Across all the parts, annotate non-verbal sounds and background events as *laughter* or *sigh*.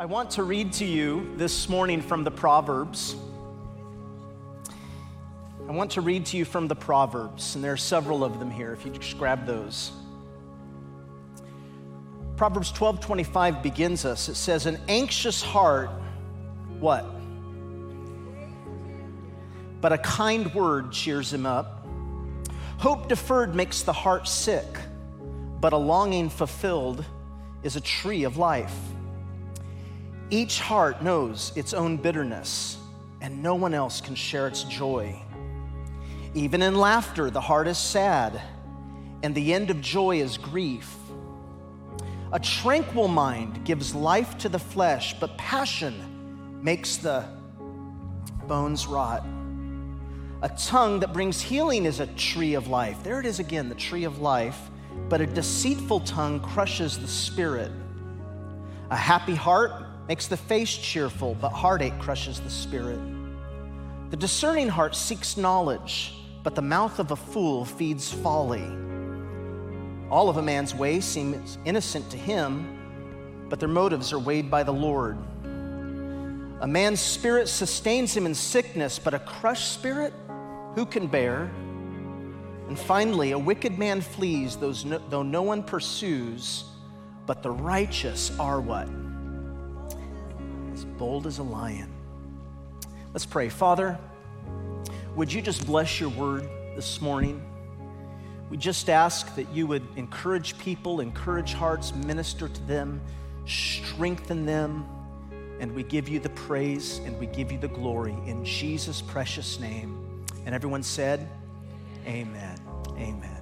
I want to read to you this morning from the Proverbs. I want to read to you from the Proverbs, and there are several of them here, if you just grab those. Proverbs 12 25 begins us. It says, An anxious heart, what? But a kind word cheers him up. Hope deferred makes the heart sick, but a longing fulfilled is a tree of life. Each heart knows its own bitterness, and no one else can share its joy. Even in laughter, the heart is sad, and the end of joy is grief. A tranquil mind gives life to the flesh, but passion makes the bones rot. A tongue that brings healing is a tree of life. There it is again, the tree of life. But a deceitful tongue crushes the spirit. A happy heart makes the face cheerful, but heartache crushes the spirit. The discerning heart seeks knowledge, but the mouth of a fool feeds folly. All of a man's ways seems innocent to him, but their motives are weighed by the Lord. A man's spirit sustains him in sickness, but a crushed spirit, who can bear? And finally, a wicked man flees, though no one pursues, but the righteous are what? Bold as a lion. Let's pray. Father, would you just bless your word this morning? We just ask that you would encourage people, encourage hearts, minister to them, strengthen them, and we give you the praise and we give you the glory in Jesus' precious name. And everyone said, Amen. Amen.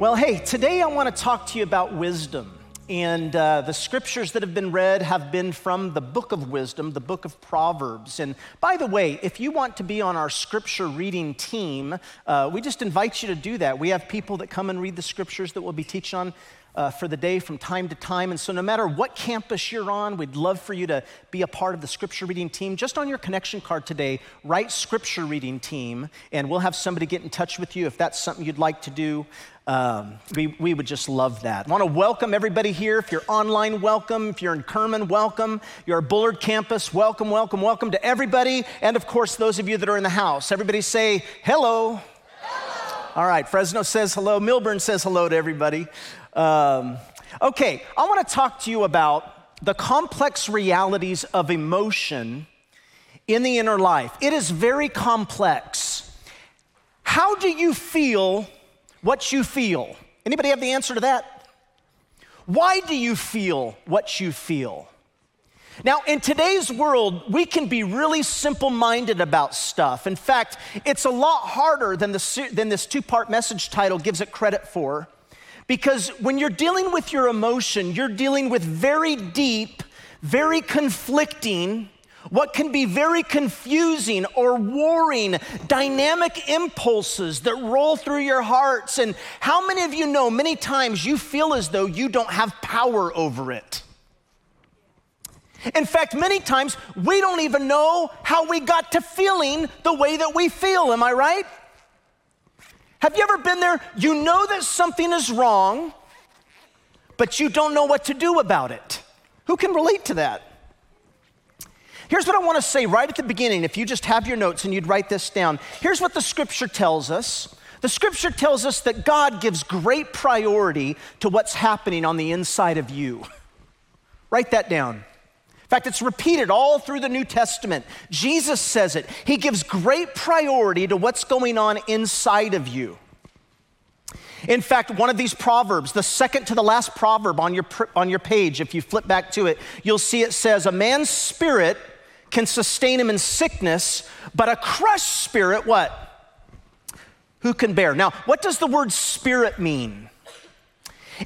Well, hey, today I want to talk to you about wisdom. And uh, the scriptures that have been read have been from the book of wisdom, the book of Proverbs. And by the way, if you want to be on our scripture reading team, uh, we just invite you to do that. We have people that come and read the scriptures that we'll be teaching on uh, for the day from time to time. And so, no matter what campus you're on, we'd love for you to be a part of the scripture reading team. Just on your connection card today, write scripture reading team, and we'll have somebody get in touch with you if that's something you'd like to do. Um, we, we would just love that. I want to welcome everybody here. If you're online, welcome. If you're in Kerman, welcome. You're at Bullard campus, welcome, welcome, welcome to everybody. And of course, those of you that are in the house. Everybody say hello. hello. All right, Fresno says hello. Milburn says hello to everybody. Um, okay, I want to talk to you about the complex realities of emotion in the inner life. It is very complex. How do you feel what you feel. Anybody have the answer to that? Why do you feel what you feel? Now, in today's world, we can be really simple minded about stuff. In fact, it's a lot harder than, the, than this two part message title gives it credit for. Because when you're dealing with your emotion, you're dealing with very deep, very conflicting, what can be very confusing or warring, dynamic impulses that roll through your hearts. And how many of you know many times you feel as though you don't have power over it? In fact, many times we don't even know how we got to feeling the way that we feel. Am I right? Have you ever been there? You know that something is wrong, but you don't know what to do about it. Who can relate to that? Here's what I want to say right at the beginning. If you just have your notes and you'd write this down, here's what the scripture tells us. The scripture tells us that God gives great priority to what's happening on the inside of you. write that down. In fact, it's repeated all through the New Testament. Jesus says it. He gives great priority to what's going on inside of you. In fact, one of these proverbs, the second to the last proverb on your, on your page, if you flip back to it, you'll see it says, A man's spirit can sustain him in sickness, but a crushed spirit, what? Who can bear? Now, what does the word spirit mean?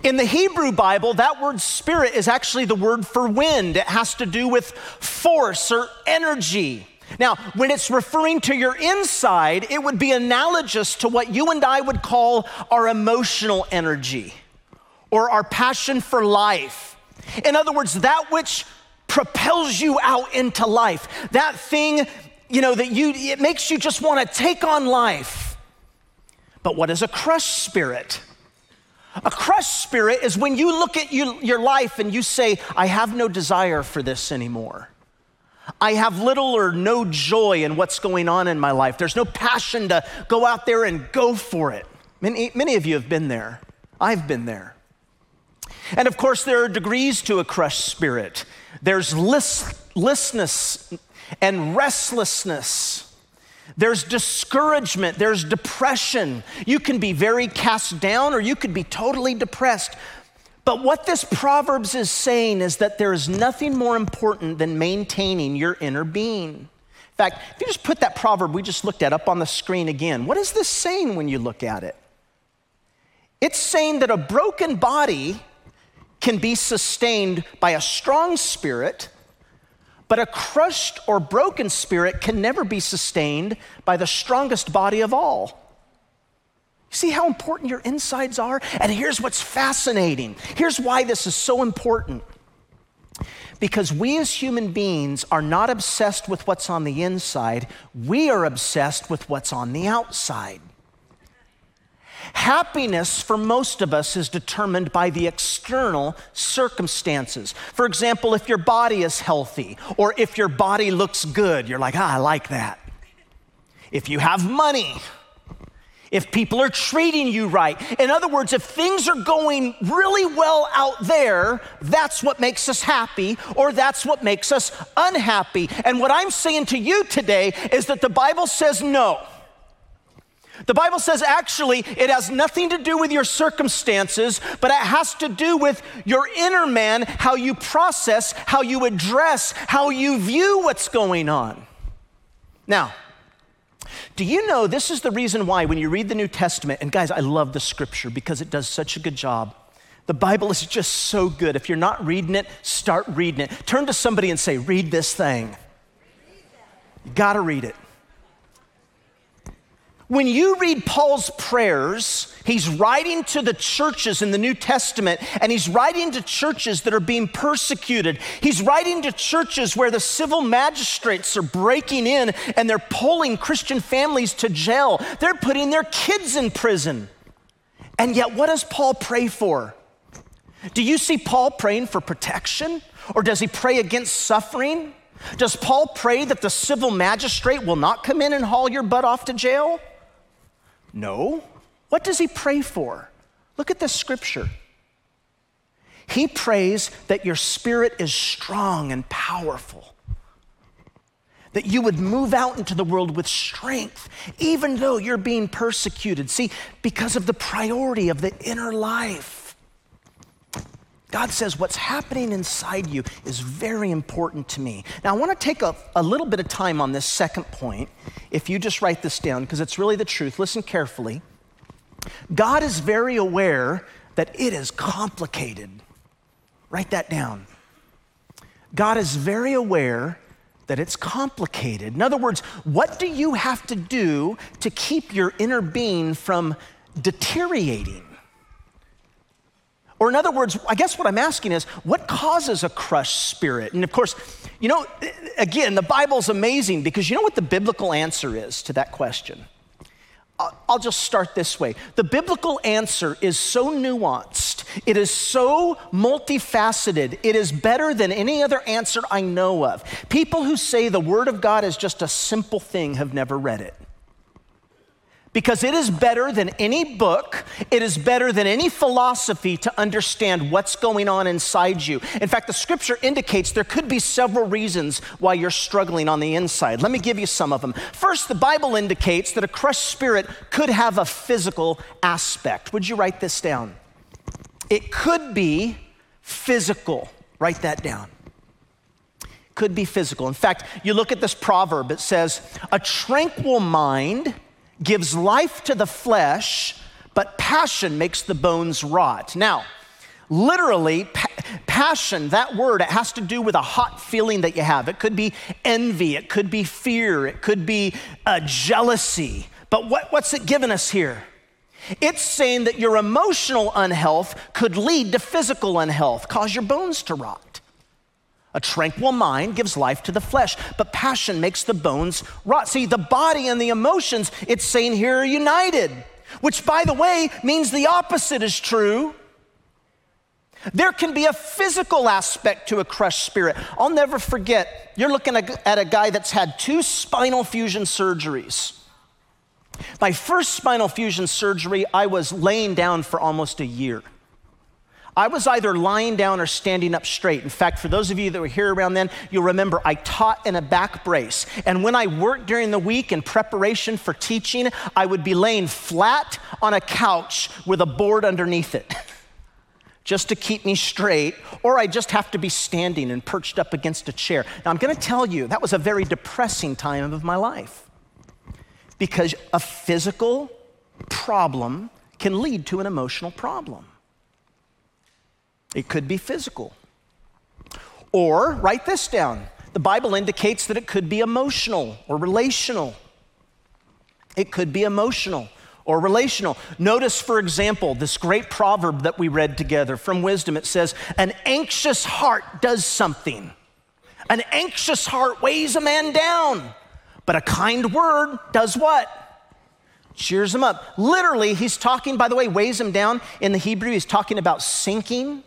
In the Hebrew Bible, that word spirit is actually the word for wind. It has to do with force or energy. Now, when it's referring to your inside, it would be analogous to what you and I would call our emotional energy or our passion for life. In other words, that which propels you out into life. That thing, you know, that you, it makes you just want to take on life. But what is a crushed spirit? A crushed spirit is when you look at you, your life and you say, I have no desire for this anymore. I have little or no joy in what's going on in my life. There's no passion to go out there and go for it. Many, many of you have been there. I've been there. And of course, there are degrees to a crushed spirit. There's listlessness and restlessness. There's discouragement, there's depression. You can be very cast down or you could be totally depressed. But what this Proverbs is saying is that there is nothing more important than maintaining your inner being. In fact, if you just put that proverb we just looked at up on the screen again, what is this saying when you look at it? It's saying that a broken body can be sustained by a strong spirit but a crushed or broken spirit can never be sustained by the strongest body of all. See how important your insides are? And here's what's fascinating. Here's why this is so important. Because we as human beings are not obsessed with what's on the inside, we are obsessed with what's on the outside. Happiness for most of us is determined by the external circumstances. For example, if your body is healthy or if your body looks good, you're like, ah, I like that. If you have money, if people are treating you right. In other words, if things are going really well out there, that's what makes us happy or that's what makes us unhappy. And what I'm saying to you today is that the Bible says no. The Bible says actually it has nothing to do with your circumstances, but it has to do with your inner man, how you process, how you address, how you view what's going on. Now, do you know this is the reason why when you read the New Testament, and guys, I love the scripture because it does such a good job. The Bible is just so good. If you're not reading it, start reading it. Turn to somebody and say, Read this thing. You gotta read it. When you read Paul's prayers, he's writing to the churches in the New Testament, and he's writing to churches that are being persecuted. He's writing to churches where the civil magistrates are breaking in and they're pulling Christian families to jail. They're putting their kids in prison. And yet, what does Paul pray for? Do you see Paul praying for protection? Or does he pray against suffering? Does Paul pray that the civil magistrate will not come in and haul your butt off to jail? No. What does he pray for? Look at this scripture. He prays that your spirit is strong and powerful, that you would move out into the world with strength, even though you're being persecuted. See, because of the priority of the inner life. God says, What's happening inside you is very important to me. Now, I want to take a, a little bit of time on this second point. If you just write this down, because it's really the truth, listen carefully. God is very aware that it is complicated. Write that down. God is very aware that it's complicated. In other words, what do you have to do to keep your inner being from deteriorating? Or, in other words, I guess what I'm asking is what causes a crushed spirit? And of course, you know, again, the Bible's amazing because you know what the biblical answer is to that question? I'll just start this way. The biblical answer is so nuanced, it is so multifaceted, it is better than any other answer I know of. People who say the Word of God is just a simple thing have never read it because it is better than any book, it is better than any philosophy to understand what's going on inside you. In fact, the scripture indicates there could be several reasons why you're struggling on the inside. Let me give you some of them. First, the Bible indicates that a crushed spirit could have a physical aspect. Would you write this down? It could be physical. Write that down could be physical. In fact, you look at this proverb, it says, A tranquil mind gives life to the flesh, but passion makes the bones rot. Now, literally, pa- passion, that word, it has to do with a hot feeling that you have. It could be envy, it could be fear, it could be uh, jealousy. But what, what's it giving us here? It's saying that your emotional unhealth could lead to physical unhealth, cause your bones to rot. A tranquil mind gives life to the flesh, but passion makes the bones rot. See, the body and the emotions, it's saying here are united. which, by the way, means the opposite is true. There can be a physical aspect to a crushed spirit. I'll never forget, you're looking at a guy that's had two spinal fusion surgeries. My first spinal fusion surgery, I was laying down for almost a year. I was either lying down or standing up straight. In fact, for those of you that were here around then, you'll remember I taught in a back brace. And when I worked during the week in preparation for teaching, I would be laying flat on a couch with a board underneath it. *laughs* just to keep me straight, or I just have to be standing and perched up against a chair. Now, I'm gonna tell you, that was a very depressing time of my life because a physical problem can lead to an emotional problem. It could be physical. Or write this down the Bible indicates that it could be emotional or relational. It could be emotional or relational. Notice, for example, this great proverb that we read together from wisdom. It says, An anxious heart does something. An anxious heart weighs a man down, but a kind word does what? Cheers him up. Literally, he's talking, by the way, weighs him down. In the Hebrew, he's talking about sinking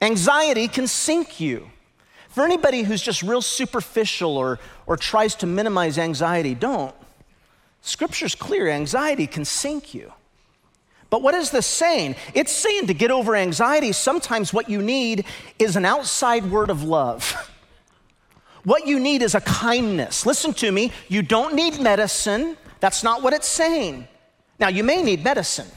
Anxiety can sink you. For anybody who's just real superficial or, or tries to minimize anxiety, don't. Scripture's clear anxiety can sink you. But what is this saying? It's saying to get over anxiety, sometimes what you need is an outside word of love. *laughs* What you need is a kindness. Listen to me, you don't need medicine. That's not what it's saying. Now, you may need medicine.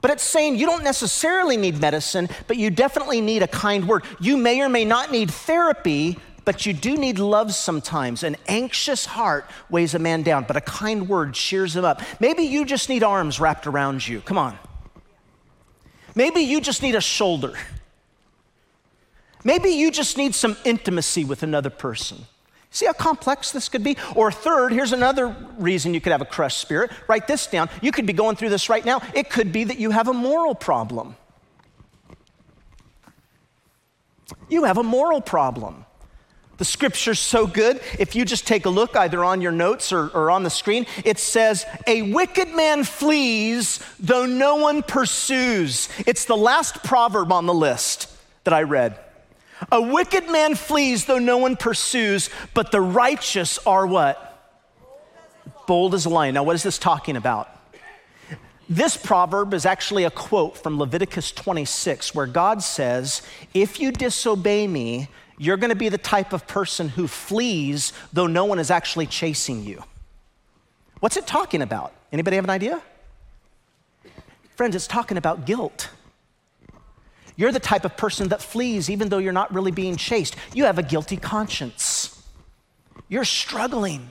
But it's saying you don't necessarily need medicine, but you definitely need a kind word. You may or may not need therapy, but you do need love sometimes. An anxious heart weighs a man down, but a kind word cheers him up. Maybe you just need arms wrapped around you. Come on. Maybe you just need a shoulder. Maybe you just need some intimacy with another person. See how complex this could be? Or, third, here's another reason you could have a crushed spirit. Write this down. You could be going through this right now. It could be that you have a moral problem. You have a moral problem. The scripture's so good. If you just take a look either on your notes or, or, on the screen, it says, A wicked man flees though no one pursues. It's the last proverb on the list that I read. A wicked man flees though no one pursues, but the righteous are what? Bold as a lion. Now, what is this talking about? This proverb is actually a quote from Leviticus 26, where God says, If you disobey me, you're going to be the type of person who flees though no one is actually chasing you. What's it talking about? Anybody have an idea? Friends, it's talking about guilt. You're the type of person that flees even though you're not really being chased. You have a guilty conscience. You're struggling.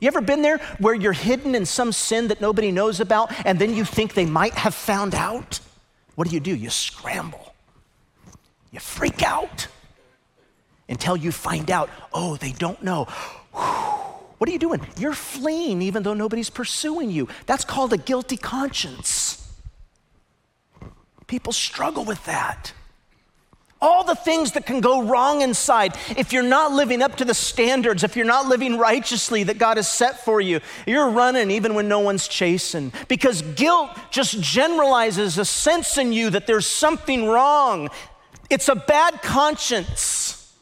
You ever been there where you're hidden in some sin that nobody knows about and then you think they might have found out? What do you do? You scramble. You freak out until you find out, oh, they don't know. What are you doing? You're fleeing even though nobody's pursuing you. That's called a guilty conscience. People struggle with that. All the things that can go wrong inside if you're not living up to the standards, if you're not living righteously that God has set for you, you're running even when no one's chasing. Because guilt just generalizes a sense in you that there's something wrong. It's a bad conscience.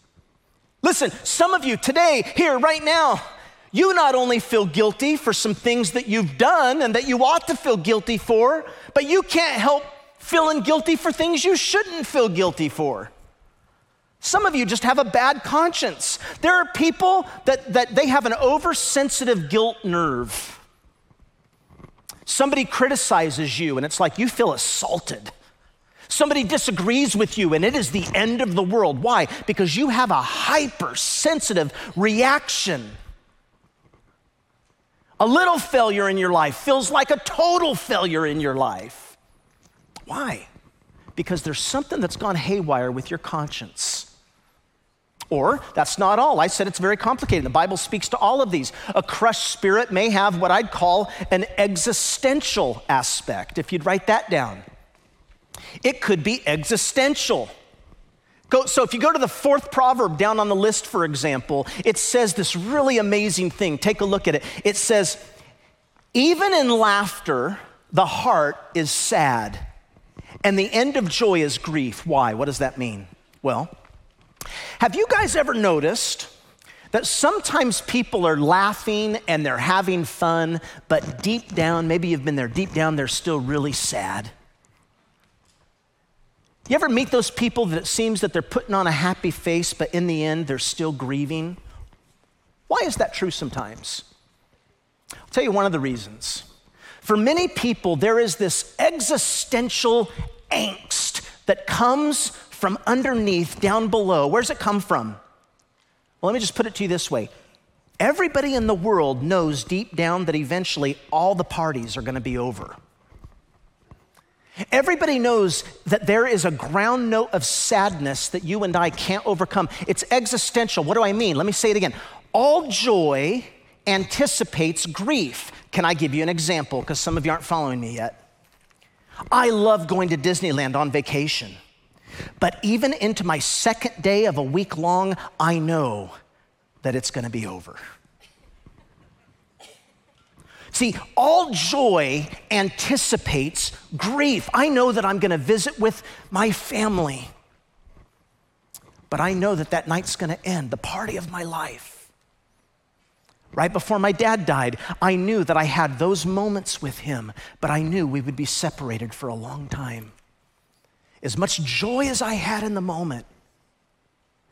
Listen, some of you today, here, right now, you not only feel guilty for some things that you've done and that you ought to feel guilty for, but you can't help feeling guilty for things you shouldn't feel guilty for. Some of you just have a bad conscience. There are people that, that they have an oversensitive guilt nerve. Somebody criticizes you, and it's like you feel assaulted. Somebody disagrees with you, and it is the end of the world. Why? Because you have a hypersensitive reaction. A little failure in your life feels like a total failure in your life. Why? Because there's something that's gone haywire with your conscience. Or, that's not all. I said it's very complicated. The Bible speaks to all of these. A crushed spirit may have what I'd call an existential aspect, if you'd write that down. It could be existential. Go, so, if you go to the fourth proverb down on the list, for example, it says this really amazing thing. Take a look at it. It says, Even in laughter, the heart is sad, and the end of joy is grief. Why? What does that mean? Well, have you guys ever noticed that sometimes people are laughing and they're having fun, but deep down, maybe you've been there, deep down, they're still really sad? You ever meet those people that it seems that they're putting on a happy face, but in the end, they're still grieving? Why is that true sometimes? I'll tell you one of the reasons. For many people, there is this existential angst that comes from underneath, down below. Where's it come from? Well, let me just put it to you this way everybody in the world knows deep down that eventually all the parties are going to be over. Everybody knows that there is a ground note of sadness that you and I can't overcome. It's existential. What do I mean? Let me say it again. All joy anticipates grief. Can I give you an example? Because some of you aren't following me yet. I love going to Disneyland on vacation. But even into my second day of a week long, I know that it's going to be over. See, all joy anticipates grief. I know that I'm going to visit with my family, but I know that that night's going to end, the party of my life. Right before my dad died, I knew that I had those moments with him, but I knew we would be separated for a long time. As much joy as I had in the moment,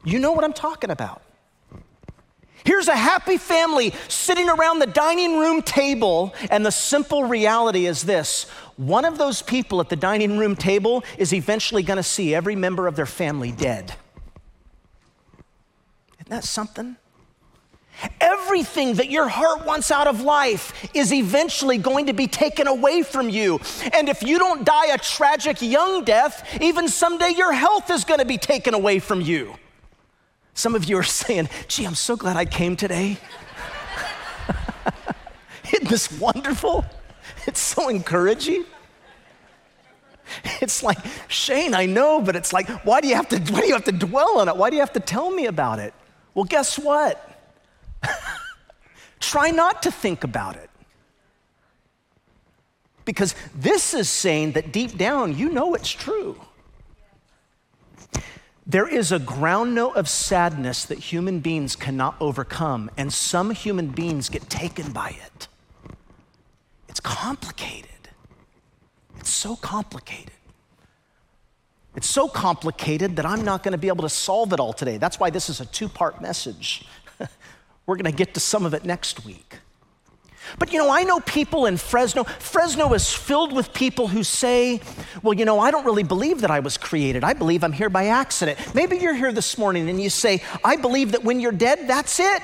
you know what I'm talking about. Here's a happy family sitting around the dining room table, and the simple reality is this one of those people at the dining room table is eventually going to see every member of their family dead. Isn't that something? Everything that your heart wants out of life is eventually going to be taken away from you. And if you don't die a tragic young death, even someday your health is going to be taken away from you. Some of you are *laughs* saying, gee, I'm so glad I came today. *laughs* Isn't this wonderful? It's so encouraging. It's like, Shane, I know, but it's like, why do you have to, why do you have to dwell on it? Why do you have to tell me about it? Well, guess what? *laughs* Try not to think about it. Because this is saying that deep down, you know it's true. There is a ground note of sadness that human beings cannot overcome, and some human beings get taken by it. It's complicated. It's so complicated. It's so complicated that I'm not going to be able to solve it all today. That's why this is a two part message. We're going to get to some of it next week. But you know, I know people in Fresno. Fresno is filled with people who say, Well, you know, I don't really believe that I was created. I believe I'm here by accident. Maybe you're here this morning and you say, I believe that when you're dead, that's it.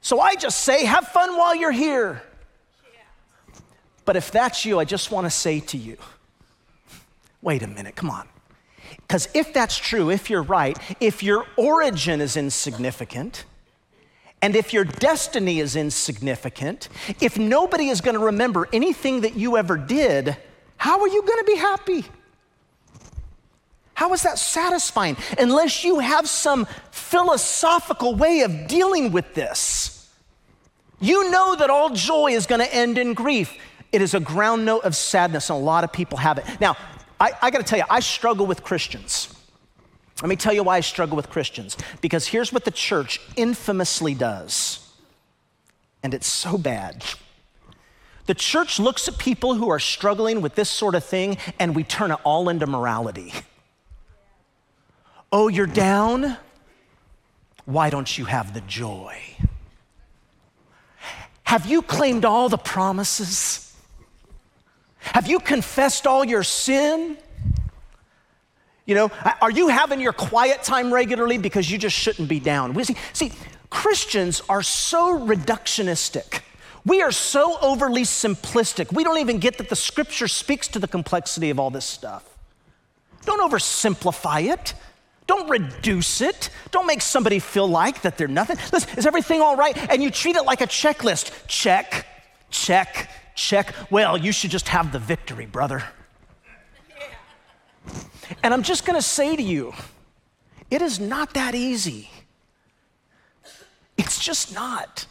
So I just say, Have fun while you're here. But if that's you, I just want to say to you, Wait a minute, come on. Because if that's true, if you're right, if your origin is insignificant, and if your destiny is insignificant, if nobody is going to remember anything that you ever did, how are you going to be happy? How is that satisfying? Unless you have some philosophical way of dealing with this. You know that all joy is going to end in grief. It is a ground note of sadness, and a lot of people have it. Now, I, I got to tell you, I struggle with Christians. Let me tell you why I struggle with Christians. Because here's what the church infamously does, and it's so bad. The church looks at people who are struggling with this sort of thing, and we turn it all into morality. Oh, you're down? Why don't you have the joy? Have you claimed all the promises? Have you confessed all your sin? You know, are you having your quiet time regularly because you just shouldn't be down? We See, see, Christians are so reductionistic. We are so overly simplistic. We don't even get that the scripture speaks to the complexity of all this stuff. Don't oversimplify it. Don't reduce it. Don't make somebody feel like that they're nothing. Listen, is everything all right? And you treat it like a checklist. Check, check, check. Well, you should just have the victory, brother. And I'm just going to say to you, it is not that easy. It's just not.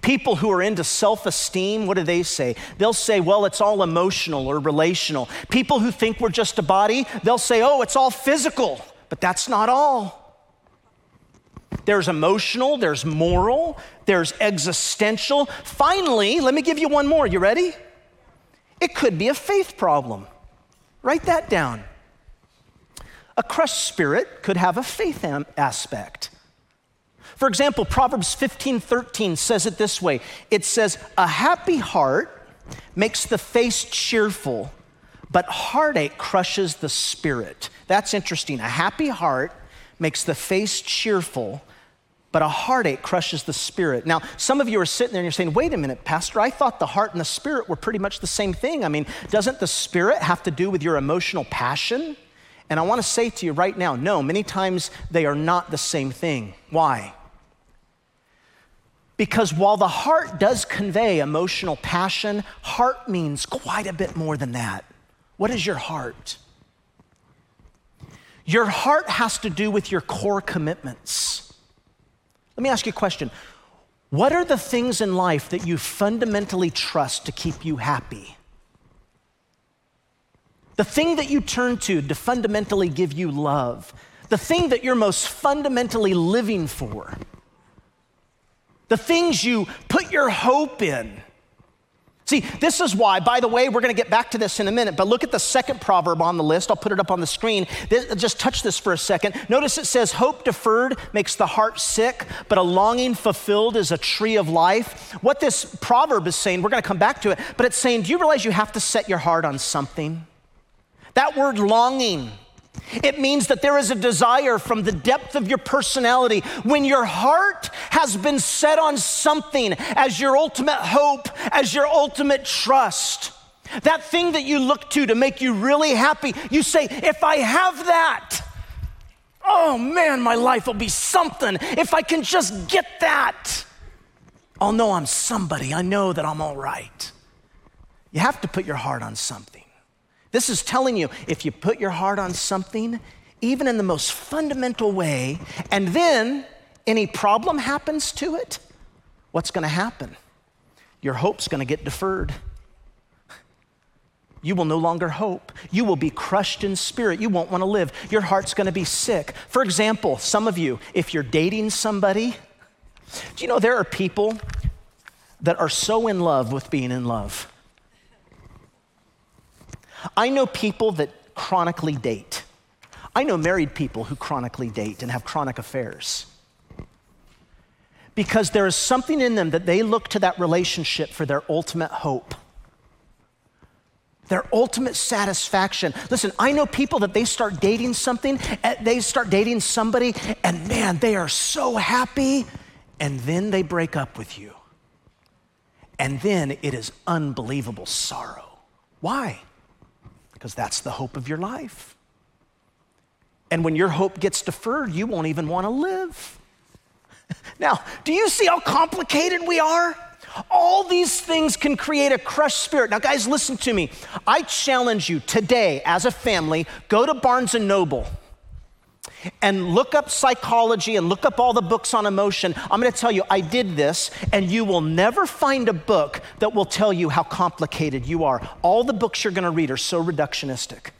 People who are into self esteem, what do they say? They'll say, well, it's all emotional or relational. People who think we're just a body, they'll say, oh, it's all physical. But that's not all. There's emotional, there's moral, there's existential. Finally, let me give you one more. You ready? It could be a faith problem. Write that down. A crushed spirit could have a faith aspect. For example, Proverbs 15 13 says it this way it says, A happy heart makes the face cheerful, but heartache crushes the spirit. That's interesting. A happy heart makes the face cheerful, but a heartache crushes the spirit. Now, some of you are sitting there and you're saying, wait a minute, Pastor, I thought the heart and the spirit were pretty much the same thing. I mean, doesn't the spirit have to do with your emotional passion? And I want to say to you right now, no, many times they are not the same thing. Why? Because while the heart does convey emotional passion, heart means quite a bit more than that. What is your heart? Your heart has to do with your core commitments. Let me ask you a question. What are the things in life that you fundamentally trust to keep you happy? The thing that you turn to to fundamentally give you love, the thing that you're most fundamentally living for, the things you put your hope in. See, this is why, by the way, we're going to get back to this in a minute, but look at the second proverb on the list. I'll put it up on the screen. This, just touch this for a second. Notice it says, Hope deferred makes the heart sick, but a longing fulfilled is a tree of life. What this proverb is saying, we're going to come back to it, but it's saying, Do you realize you have to set your heart on something? That word longing, it means that there is a desire from the depth of your personality. When your heart has been set on something as your ultimate hope, as your ultimate trust, that thing that you look to to make you really happy, you say, if I have that, oh man, my life will be something. If I can just get that, I'll know I'm somebody. I know that I'm all right. You have to put your heart on something. This is telling you if you put your heart on something, even in the most fundamental way, and then any problem happens to it, what's going to happen? Your hope's going to get deferred. You will no longer hope. You will be crushed in spirit. You won't want to live. Your heart's going to be sick. For example, some of you, if you're dating somebody, do you know there are people that are so in love with being in love? I know people that chronically date. I know married people who chronically date and have chronic affairs. Because there is something in them that they look to that relationship for their ultimate hope, their ultimate satisfaction. Listen, I know people that they start dating something, eh, they start dating somebody, and man, they are so happy, and then they break up with you. And then it is unbelievable sorrow. Why? Because that's the hope of your life. And when your hope gets deferred, you won't even want to live. *laughs* now, do you see how complicated we are? All these things can create a crushed spirit. Now, guys, listen to me. I challenge you today as a family, go to Barnes and Noble and look up psychology and look up all the books on emotion, I'm going to tell you, I did this, and you will never find a book that will tell you how complicated you are. All the books you're going to read are so reductionistic,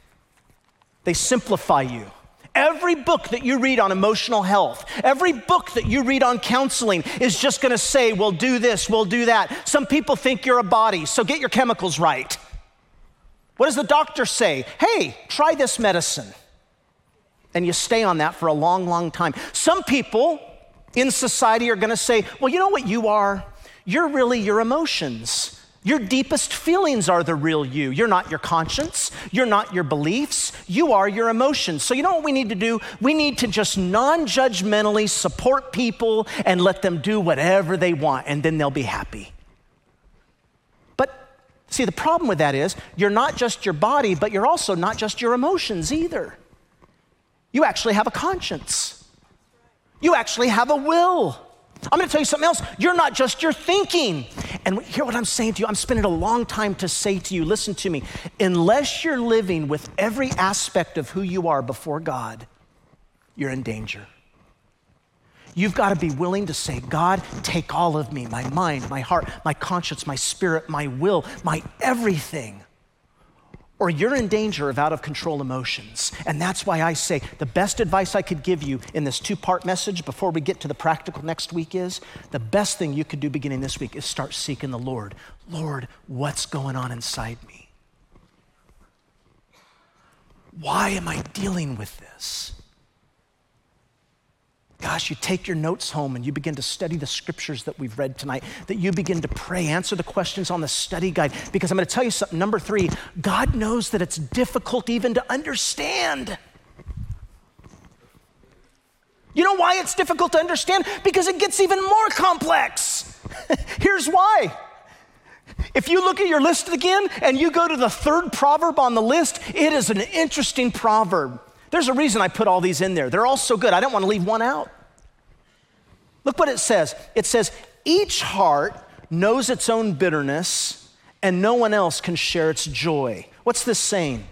they simplify you. Every book that you read on emotional health, every book that you read on counseling is just going to say, we'll do this, we'll do that. Some people think you're a body, so get your chemicals right. What does the doctor say? Hey, try this medicine and you stay on that for a long, long time. Some people in society are going to say, well, you know what you are? You're really your emotions. Your deepest feelings are the real you. You're not your conscience. You're not your beliefs. You are your emotions. So, you know what we need to do? We need to just non judgmentally support people and let them do whatever they want, and then they'll be happy. But see, the problem with that is you're not just your body, but you're also not just your emotions either. You actually have a conscience. You actually have a will. I'm gonna tell you something else. You're not just your thinking. And hear what I'm saying to you. I'm spending a long time to say to you listen to me. Unless you're living with every aspect of who you are before God, you're in danger. You've got to be willing to say, God, take all of me my mind, my heart, my conscience, my spirit, my will, my everything. Or you're in danger of out of control emotions. And that's why I say the best advice I could give you in this two part message before we get to the practical next week is the best thing you could do beginning this week is start seeking the Lord. Lord, what's going on inside me? Why am I dealing with this? Gosh, you take your notes home and you begin to study the scriptures that we've read tonight, that you begin to pray, answer the questions on the study guide. Because I'm going to tell you something. Number three, God knows that it's difficult even to understand. You know why it's difficult to understand? Because it gets even more complex. *laughs* Here's why. If you look at your list again and you go to the third proverb on the list, it is an interesting proverb. There's a reason I put all these in there. They're all so good. I don't want to leave one out. Look what it says it says, each heart knows its own bitterness, and no one else can share its joy. What's this saying?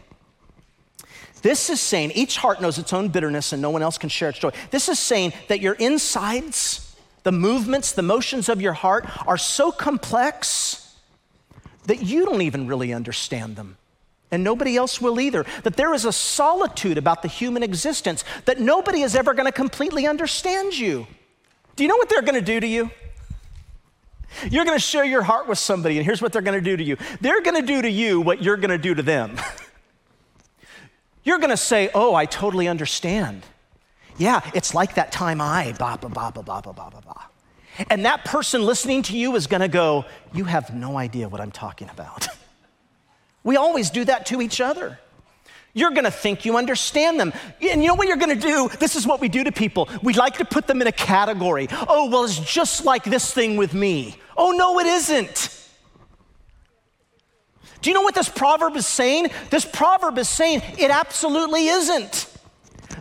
This is saying each heart knows its own bitterness and no one else can share its joy. This is saying that your insides, the movements, the motions of your heart are so complex that you don't even really understand them and nobody else will either. That there is a solitude about the human existence, that nobody is ever going to completely understand you. Do you know what they're going to do to you? You're going to share your heart with somebody, and here's what they're going to do to you they're going to do to you what you're going to do to them. *laughs* You're going to say, Oh, I totally understand. Yeah, it's like that time I, blah, blah, blah, blah, blah, blah, blah, blah. And that person listening to you is going to go, You have no idea what I'm talking about. *laughs* We always do that to each other. You're gonna think you understand them. And you know what you're gonna do? This is what we do to people. We like to put them in a category. Oh, well, it's just like this thing with me. Oh, no, it isn't. Do you know what this proverb is saying? This proverb is saying it absolutely isn't.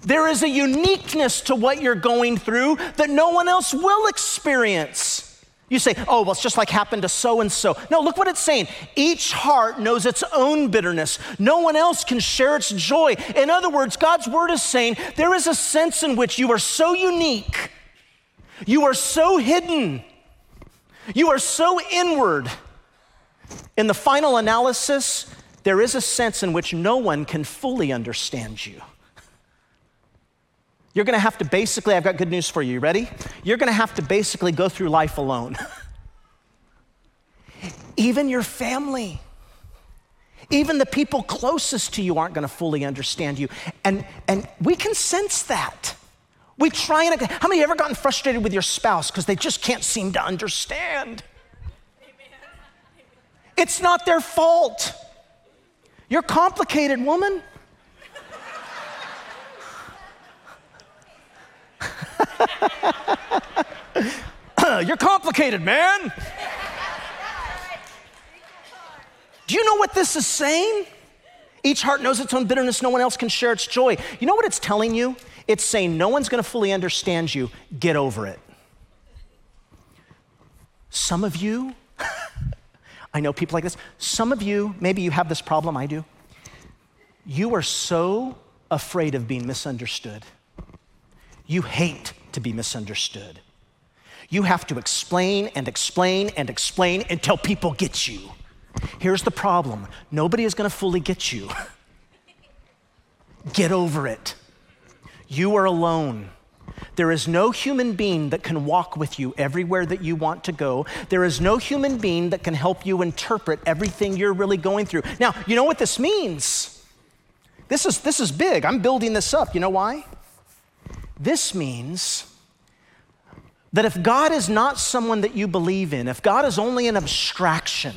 There is a uniqueness to what you're going through that no one else will experience. You say, oh, well, it's just like happened to so and so. No, look what it's saying. Each heart knows its own bitterness. No one else can share its joy. In other words, God's word is saying there is a sense in which you are so unique, you are so hidden, you are so inward. In the final analysis, there is a sense in which no one can fully understand you. You're gonna have to basically, I've got good news for you. You ready? You're gonna have to basically go through life alone. *laughs* even your family, even the people closest to you aren't gonna fully understand you. And, and we can sense that. We try and, how many ever gotten frustrated with your spouse because they just can't seem to understand? It's not their fault. You're complicated, woman. *laughs* You're complicated, man. Do you know what this is saying? Each heart knows its own bitterness, no one else can share its joy. You know what it's telling you? It's saying no one's gonna fully understand you, get over it. Some of you, *laughs* I know people like this, some of you, maybe you have this problem, I do. You are so afraid of being misunderstood. You hate to be misunderstood. You have to explain and explain and explain until people get you. Here's the problem nobody is going to fully get you. *laughs* Get over it. You are alone. There is no human being that can walk with you everywhere that you want to go. There is no human being that can help you interpret everything you're really going through. Now, you know what this means? This is, this is big. I'm building this up. You know why? This means that if God is not someone that you believe in, if God is only an abstraction,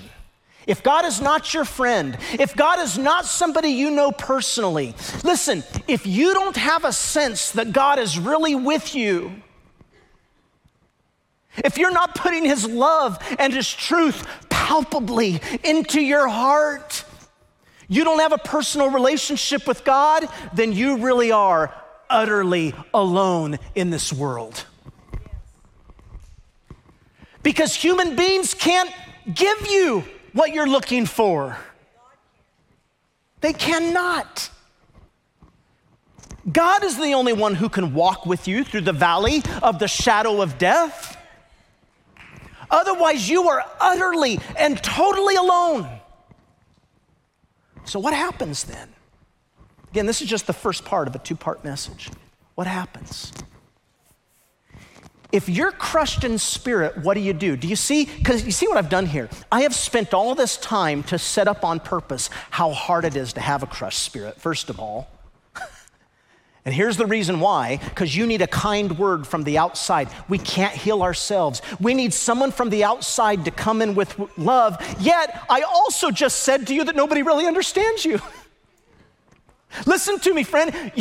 if God is not your friend, if God is not somebody you know personally, listen, if you don't have a sense that God is really with you, if you're not putting His love and His truth palpably into your heart, you don't have a personal relationship with God, then you really are utterly alone in this world. Because human beings can't give you what you're looking for. They cannot. God is the only one who can walk with you through the valley of the shadow of death. Otherwise, you are utterly and totally alone. So, what happens then? Again, this is just the first part of a two part message. What happens? If you're crushed in spirit, what do you do? Do you see? Because you see what I've done here? I have spent all this time to set up on purpose how hard it is to have a crushed spirit, first of all. *laughs* And here's the reason why because you need a kind word from the outside. We can't heal ourselves. We need someone from the outside to come in with love. Yet, I also just said to you that nobody really understands you. *laughs* Listen to me, friend. *laughs*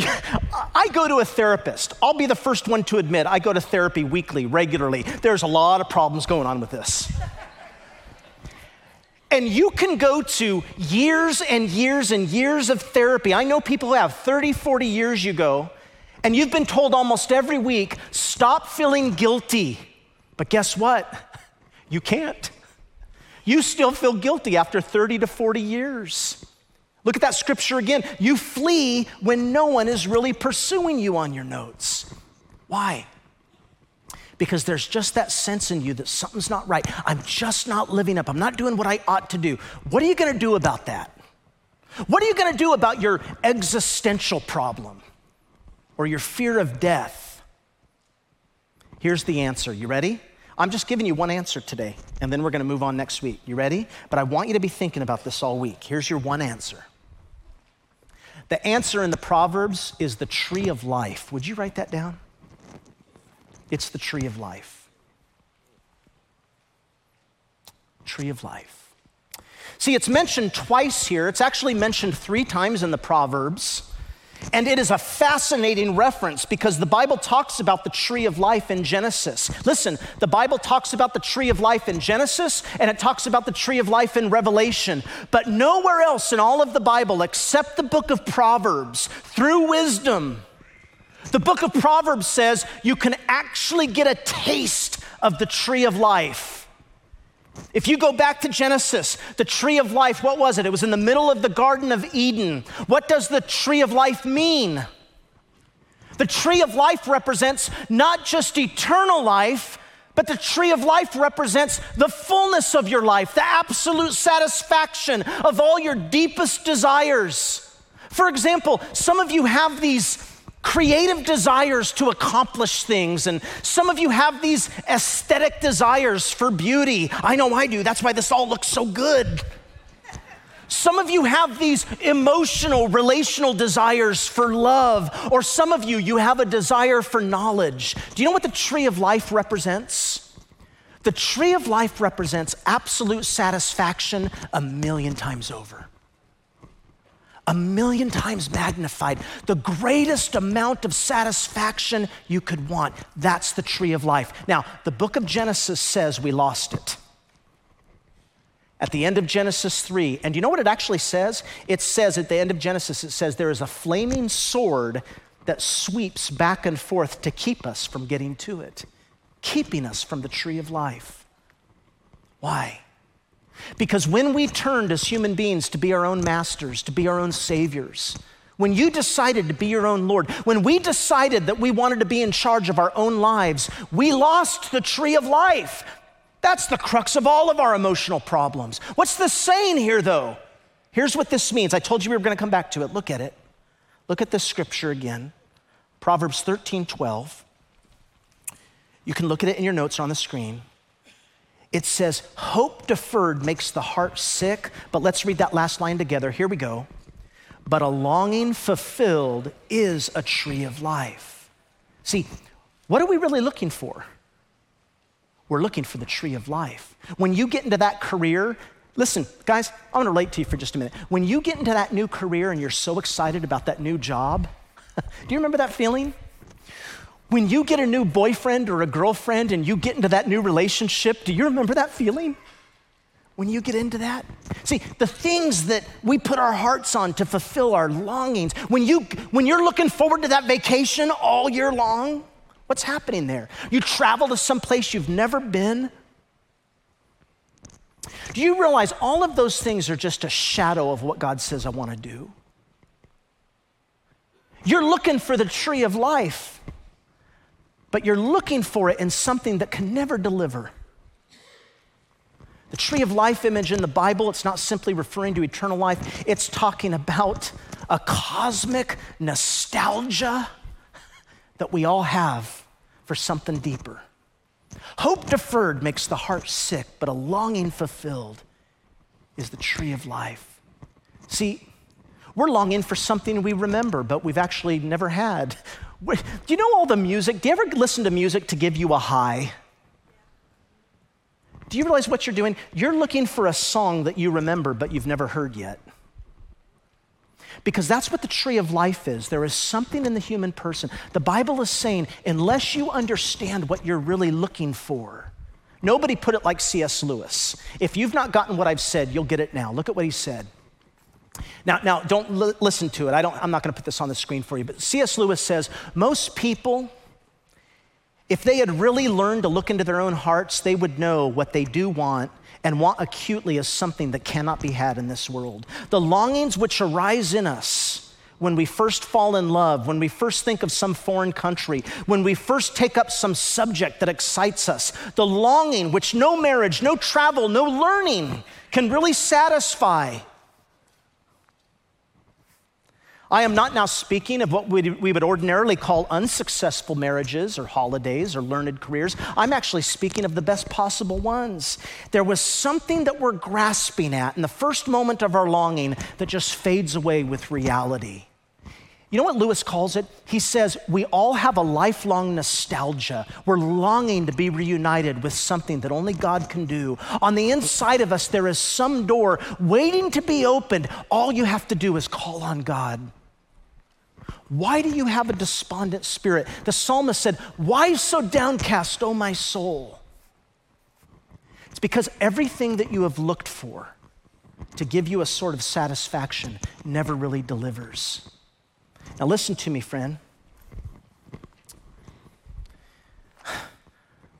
I go to a therapist. I'll be the first one to admit I go to therapy weekly, regularly. There's a lot of problems going on with this. And you can go to years and years and years of therapy. I know people who have 30, 40 years you go, and you've been told almost every week, stop feeling guilty. But guess what? *laughs* You can't. You still feel guilty after 30 to 40 years. Look at that scripture again. You flee when no one is really pursuing you on your notes. Why? because there's just that sense in you that something's not right. I'm just not living up. I'm not doing what I ought to do. What are you going to do about that? What are you going to do about your existential problem or your fear of death? Here's the answer. You ready? I'm just giving you one answer today, and then we're going to move on next week. You ready? But I want you to be thinking about this all week. Here's your one answer. The answer in the Proverbs is the tree of life. Would you write that down? It's the tree of life. Tree of life. See, it's mentioned twice here. It's actually mentioned three times in the Proverbs. And it is a fascinating reference because the Bible talks about the tree of life in Genesis. Listen, the Bible talks about the tree of life in Genesis and it talks about the tree of life in Revelation. But nowhere else in all of the Bible except the book of Proverbs, through wisdom, the book of Proverbs says you can actually get a taste of the tree of life. If you go back to Genesis, the tree of life, what was it? It was in the middle of the Garden of Eden. What does the tree of life mean? The tree of life represents not just eternal life, but the tree of life represents the fullness of your life, the absolute satisfaction of all your deepest desires. For example, some of you have these creative desires to accomplish things. And some of you have these aesthetic desires for beauty. I know I do. That's why this all looks so good. Some of you have these emotional, relational desires for love, or some of you, you have a desire for knowledge. Do you know what the tree of life represents? The tree of life represents absolute satisfaction a million times over a million times magnified, the greatest amount of satisfaction you could want. That's the tree of life. Now, the book of Genesis says we lost it. At the end of Genesis 3, and you know what it actually says? It says at the end of Genesis, it says there is a flaming sword that sweeps back and forth to keep us from getting to it, keeping us from the tree of life. Why? Because when we turned as human beings to be our own masters, to be our own saviors, when you decided to be your own Lord, when we decided that we wanted to be in charge of our own lives, we lost the tree of life. That's the crux of all of our emotional problems. What's the saying here, though? Here's what this means. I told you we were going to come back to it. Look at it. Look at this scripture again Proverbs 13 12. You can look at it in your notes on the screen it says, Hope deferred makes the heart sick. But let's read that last line together. Here we go. But a longing fulfilled is a tree of life. See, what are we really looking for? We're looking for the tree of life. When you get into that career, listen, guys, I'm gonna relate to you for just a minute. When you get into that new career and you're so excited about that new job, *laughs* do you remember that feeling? When you get a new boyfriend or a girlfriend and you get into that new relationship, do you remember that feeling? When you get into that? See, the things that we put our hearts on to fulfill our longings, when, you, when you're looking forward to that vacation all year long, what's happening there? You travel to some place you've never been. Do you realize all of those things are just a shadow of what God says I want to do? You're looking for the tree of life, but you're looking for it in something that can never deliver. The tree of life image in the Bible, it's not simply referring to eternal life, it's talking about a cosmic nostalgia that we all have for something deeper. Hope deferred makes the heart sick, but a longing fulfilled is the tree of life. See, we're longing for something we remember, but we've actually never had. Do you know all the music? Do you ever listen to music to give you a high? Do you realize what you're doing? You're looking for a song that you remember, but you've never heard yet. Because that's what the tree of life is. There is something in the human person. The Bible is saying, unless you understand what you're really looking for, nobody put it like C.S. Lewis. If you've not gotten what I've said, you'll get it now. Look at what he said. Now, now don't listen to it. I don't, I'm not going to put this on the screen for you, but C.S. Lewis says most people, if they had really learned to look into their own hearts, they would know what they do want and want acutely is something that cannot be had in this world. The longings which arise in us when we first fall in love, when we first think of some foreign country, when we first take up some subject that excites us, the longing which no marriage, no travel, no learning can really satisfy I am not now speaking of what we would ordinarily call unsuccessful marriages or holidays or learned careers. I'm actually speaking of the best possible ones. There was something that we're grasping at in the first moment of our longing that just fades away with reality. You know what Lewis calls it? He says, We all have a lifelong nostalgia. We're longing to be reunited with something that only God can do. On the inside of us, there is some door waiting to be opened. All you have to do is call on God. Why do you have a despondent spirit? The psalmist said, Why so downcast, O my soul? It's because everything that you have looked for to give you a sort of satisfaction never really delivers. Now, listen to me, friend.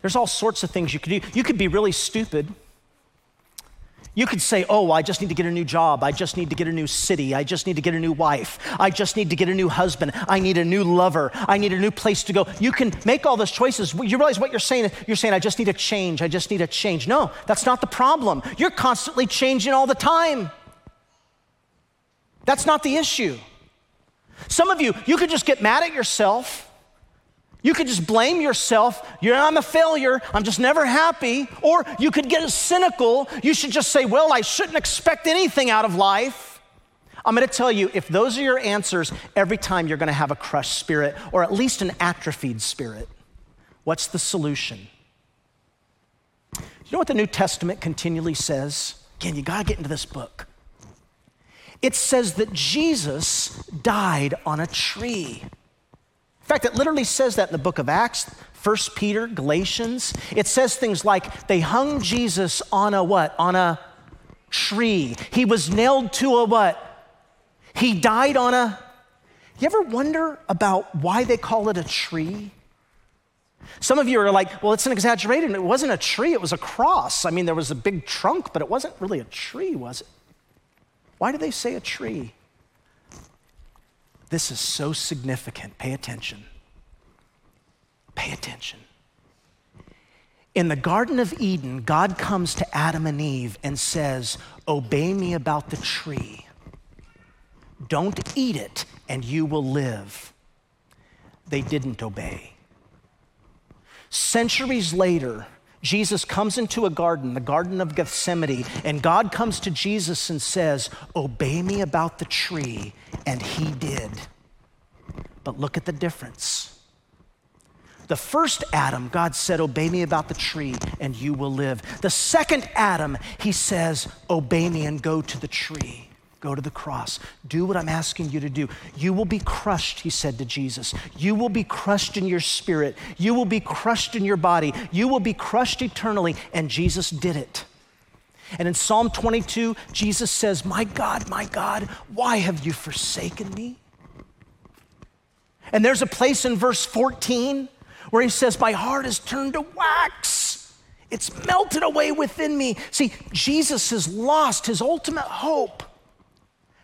There's all sorts of things you could do. You could be really stupid you could say, Oh, I just need to get a new job. I just need to get a new city. I just need to get a new wife. I just need to get a new husband. I need a new lover. I need a new place to go. You can make all those choices. You realize what you're saying you're saying, I just need a change. I just need a change. No, that's not the problem. You're constantly changing all the time. That's not the issue. Some of you, you could just get mad at yourself you could just blame yourself. You're, I'm a failure. I'm just never happy. Or you could get cynical. You should just say, well, I shouldn't expect anything out of life. I'm going to tell you, if those are your answers, every time you're going to have a crushed spirit or at least an atrophied spirit. What's the solution? You know what the New Testament continually says? Again, you got to get into this book. It says that Jesus died on a tree. In fact, it literally says that in the book of Acts, 1 Peter, Galatians. It says things like they hung Jesus on a what? On a tree. He was nailed to a what? He died on a. You ever wonder about why they call it a tree? Some of you are like, well, it's an exaggeration. It wasn't a tree, it was a cross. I mean, there was a big trunk, but it wasn't really a tree, was it? Why do they say a tree? This is so significant. Pay attention. Pay attention. In the Garden of Eden, God comes to Adam and Eve and says, Obey me about the tree. Don't eat it, and you will live. They didn't obey. Centuries later, Jesus comes into a garden, the Garden of Gethsemane, and God comes to Jesus and says, Obey me about the tree. And he did. But look at the difference. The first Adam, God said, Obey me about the tree, and you will live. The second Adam, he says, Obey me and go to the tree. Go to the cross. Do what I'm asking you to do. You will be crushed, he said to Jesus. You will be crushed in your spirit. You will be crushed in your body. You will be crushed eternally. And Jesus did it. And in Psalm 22, Jesus says, My God, my God, why have you forsaken me? And there's a place in verse 14 where he says, My heart is turned to wax. It's melted away within me. See, Jesus has lost his ultimate hope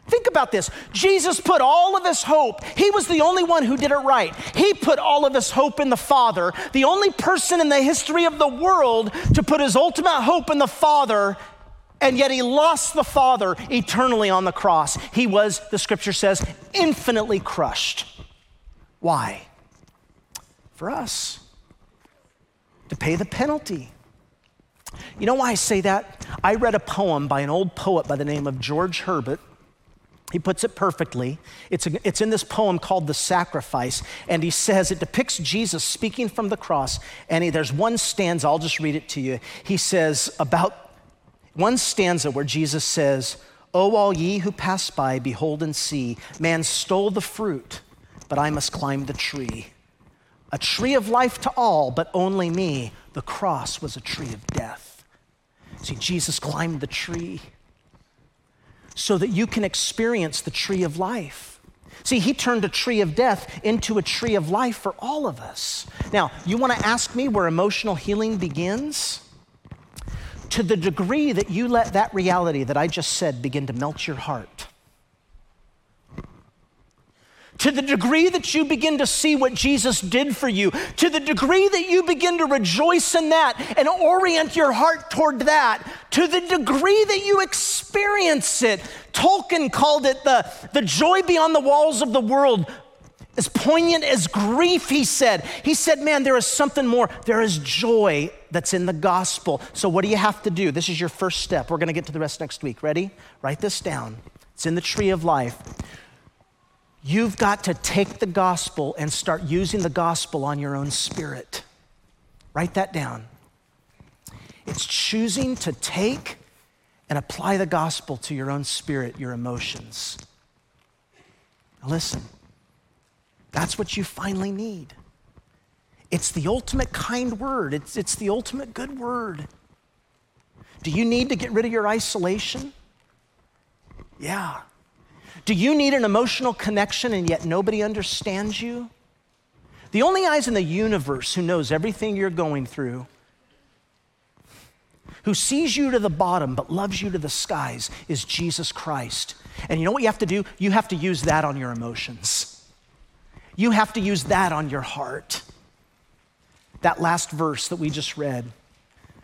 Think about this. Jesus put all of his hope, he was the only one who did it right. He put all of his hope in the Father, the only person in the history of the world to put his ultimate hope in the Father, and yet he lost the Father eternally on the cross. He was, the scripture says, infinitely crushed. Why? For us, to pay the penalty. You know why I say that? I read a poem by an old poet by the name of George Herbert he puts it perfectly. It's, a, it's in this poem called The Sacrifice, and he says it depicts Jesus speaking from the cross. And he, there's one stanza, I'll just read it to you. He says, about one stanza where Jesus says, O all ye who pass by, behold and see, man stole the fruit, but I must climb the tree. A tree of life to all, but only me. The cross was a tree of death. See, Jesus climbed the tree so that you can experience the tree of life. See, he turned a tree of death into a tree of life for all of us. Now, you want to ask me where emotional healing begins? To the degree that you let that reality that I just said begin to melt your heart to the degree that you begin to see what Jesus did for you, to the degree that you begin to rejoice in that and orient your heart toward that, to the degree that you experience it. Tolkien called it the, the joy beyond the walls of the world. As poignant as grief, he said. He said, Man, there is something more. There is joy that's in the gospel. So, what do you have to do? This is your first step. We're going to get to the rest next week. Ready? Write this down. It's in the tree of life. You've got to take the gospel and start using the gospel on your own spirit. Write that down. It's choosing to take and apply the gospel to your own spirit, your emotions. Now listen, that's what you finally need. It's the ultimate kind word, it's, it's the ultimate good word. Do you need to get rid of your isolation? Yeah. Do you need an emotional connection and yet nobody understands you? The only eyes in the universe who knows everything you're going through, who sees you to the bottom but loves you to the skies, is Jesus Christ. And you know what you have to do? You have to use that on your emotions. You have to use that on your heart. That last verse that we just read,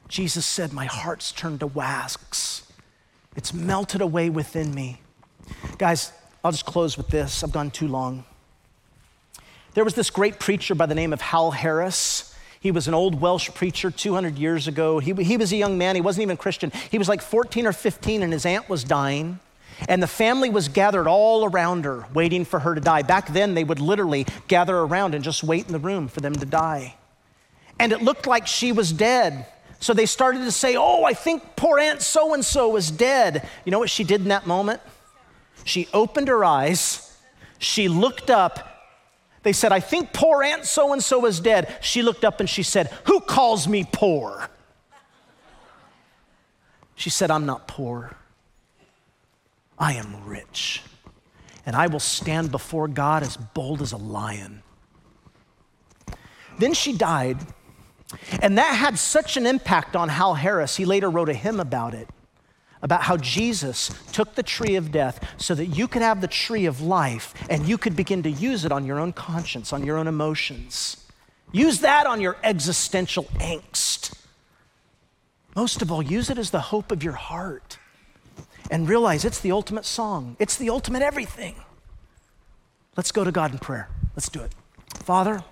Jesus said, My heart's turned to wax, it's melted away within me. Guys, I'll just close with this. I've gone too long. There was this great preacher by the name of Hal Harris. He was an old Welsh preacher 200 years ago. He, he was a young man, he wasn't even Christian. He was like 14 or 15, and his aunt was dying. And the family was gathered all around her, waiting for her to die. Back then, they would literally gather around and just wait in the room for them to die. And it looked like she was dead. So they started to say, Oh, I think poor Aunt so and so is dead. You know what she did in that moment? She opened her eyes. She looked up. They said, I think poor Aunt so and so is dead. She looked up and she said, Who calls me poor? She said, I'm not poor. I am rich. And I will stand before God as bold as a lion. Then she died. And that had such an impact on Hal Harris, he later wrote a hymn about it about how Jesus took the tree of death so that you could have the tree of life and you could begin to use it on your own conscience, on your own emotions. Use that on your existential angst. Most of all, use it as the hope of your heart and realize it's the ultimate song, it's the ultimate everything. Let's go to God in prayer. Let's do it. Father,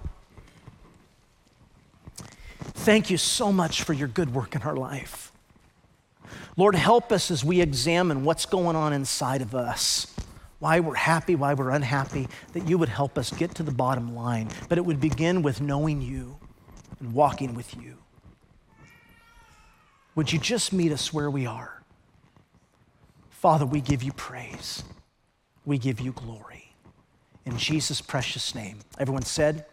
thank you so much for your good work in our life. Lord, help us as we examine what's going on inside of us, why we're happy, why we're unhappy, that you would help us get to the bottom line. But it would begin with knowing you and walking with you. Would you just meet us where we are? Father, we give you praise. We give you glory. In Jesus' precious name. Everyone said,